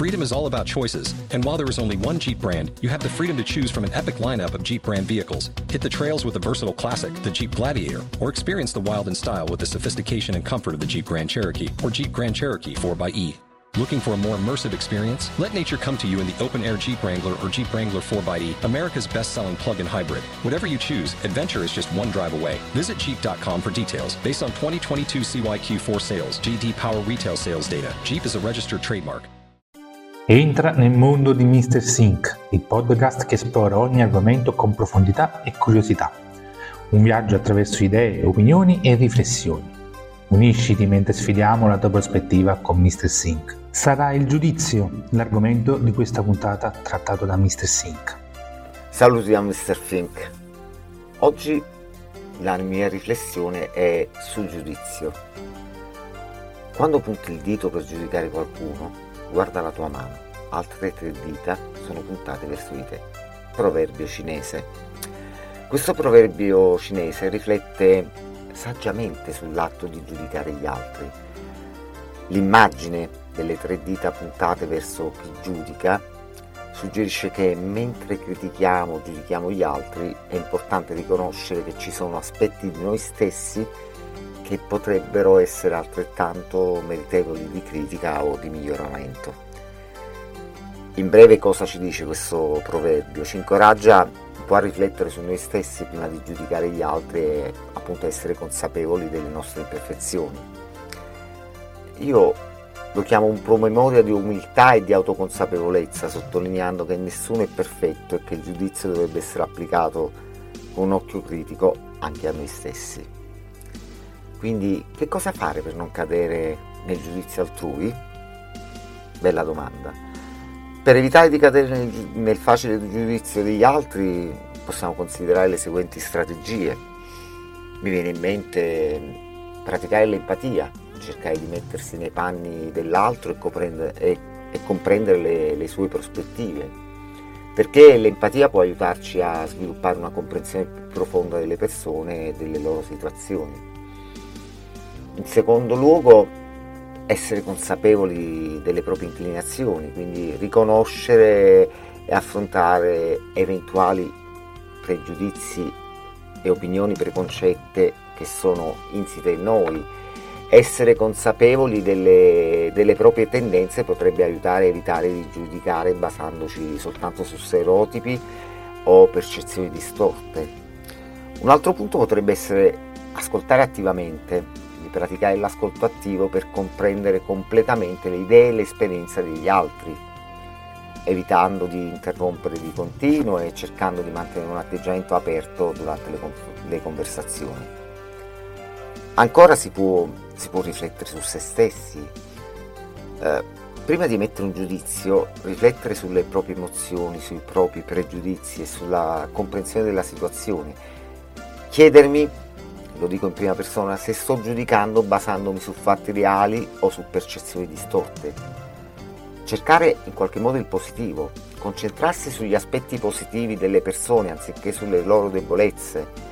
Freedom is all about choices, and while there is only one Jeep brand, you have the freedom to choose from an epic lineup of Jeep brand vehicles. Hit the trails with the versatile classic, the Jeep Gladiator, or experience the wild in style with the sophistication and comfort of the Jeep Grand Cherokee or Jeep Grand Cherokee 4xE. Looking for a more immersive experience? Let nature come to you in the open air Jeep Wrangler or Jeep Wrangler 4xE, America's best selling plug in hybrid. Whatever you choose, adventure is just one drive away. Visit Jeep.com for details. Based on 2022 CYQ4 sales, GD Power retail sales data, Jeep is a registered trademark. Entra nel mondo di Mr. Sync, il podcast che esplora ogni argomento con profondità e curiosità. Un viaggio attraverso idee, opinioni e riflessioni. Unisciti mentre sfidiamo la tua prospettiva con Mr. Sync. Sarà il giudizio l'argomento di questa puntata trattato da Mr. Sync. Saluti a Mr. Fink. Oggi la mia riflessione è sul giudizio. Quando punti il dito per giudicare qualcuno, guarda la tua mano, altre tre dita sono puntate verso di te. Proverbio cinese. Questo proverbio cinese riflette saggiamente sull'atto di giudicare gli altri. L'immagine delle tre dita puntate verso chi giudica suggerisce che mentre critichiamo giudichiamo gli altri è importante riconoscere che ci sono aspetti di noi stessi che potrebbero essere altrettanto meritevoli di critica o di miglioramento. In breve cosa ci dice questo proverbio? Ci incoraggia po' a riflettere su noi stessi prima di giudicare gli altri e appunto essere consapevoli delle nostre imperfezioni. Io lo chiamo un promemoria di umiltà e di autoconsapevolezza, sottolineando che nessuno è perfetto e che il giudizio dovrebbe essere applicato con un occhio critico anche a noi stessi. Quindi che cosa fare per non cadere nel giudizio altrui? Bella domanda. Per evitare di cadere nel, nel facile giudizio degli altri possiamo considerare le seguenti strategie. Mi viene in mente praticare l'empatia, cercare di mettersi nei panni dell'altro e comprendere, e, e comprendere le, le sue prospettive, perché l'empatia può aiutarci a sviluppare una comprensione più profonda delle persone e delle loro situazioni. In secondo luogo, essere consapevoli delle proprie inclinazioni, quindi riconoscere e affrontare eventuali pregiudizi e opinioni preconcette che sono insite in noi. Essere consapevoli delle, delle proprie tendenze potrebbe aiutare a evitare di giudicare basandoci soltanto su stereotipi o percezioni distorte. Un altro punto potrebbe essere ascoltare attivamente, praticare l'ascolto attivo per comprendere completamente le idee e l'esperienza degli altri, evitando di interrompere di continuo e cercando di mantenere un atteggiamento aperto durante le, le conversazioni. Ancora si può, si può, riflettere su se stessi. Eh, prima di emettere un giudizio, riflettere sulle proprie emozioni, sui propri pregiudizi e sulla comprensione della situazione. Chiedermi lo dico in prima persona, se sto giudicando basandomi su fatti reali o su percezioni distorte. Cercare in qualche modo il positivo, concentrarsi sugli aspetti positivi delle persone anziché sulle loro debolezze.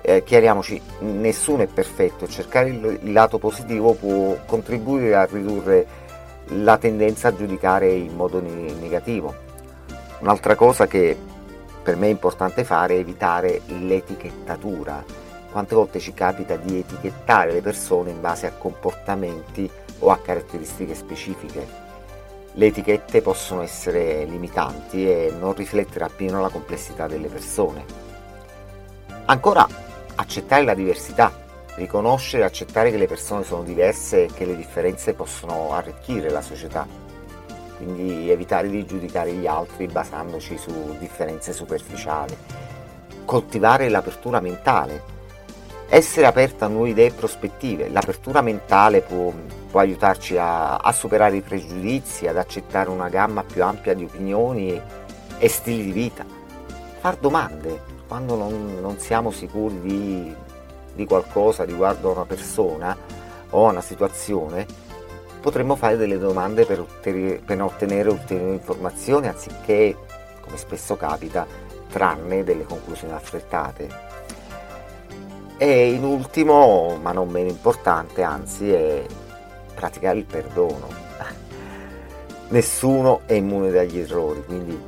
Eh, chiariamoci, nessuno è perfetto, cercare il, il lato positivo può contribuire a ridurre la tendenza a giudicare in modo ne- negativo. Un'altra cosa che per me è importante fare è evitare l'etichettatura quante volte ci capita di etichettare le persone in base a comportamenti o a caratteristiche specifiche. Le etichette possono essere limitanti e non riflettere appieno la complessità delle persone. Ancora, accettare la diversità, riconoscere e accettare che le persone sono diverse e che le differenze possono arricchire la società. Quindi evitare di giudicare gli altri basandoci su differenze superficiali. Coltivare l'apertura mentale, essere aperta a nuove idee e prospettive. L'apertura mentale può, può aiutarci a, a, superare i pregiudizi, ad accettare una gamma più ampia di opinioni e, e stili di vita. Far domande quando non, non siamo sicuri di, di, qualcosa riguardo a una persona o a una situazione, potremmo fare delle domande per, ottenere, per ottenere ulteriori informazioni anziché, come spesso capita, trarne delle conclusioni affrettate. E in ultimo, ma non meno importante, anzi, è praticare il perdono. nessuno è immune dagli errori, quindi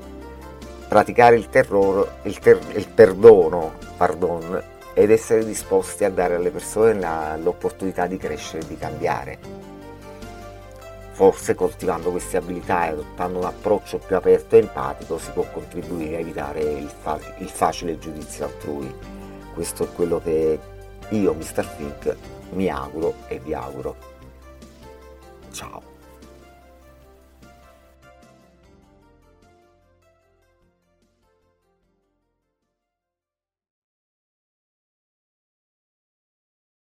praticare il terrore, il, ter, il perdono, pardon, ed essere disposti a dare alle persone la, l'opportunità di crescere e di cambiare. Forse coltivando queste abilità e adottando un approccio più aperto e empatico si può contribuire a evitare il, fa- il facile giudizio altrui. Questo è quello che io, Mr. Fink, mi auguro e vi auguro. Ciao.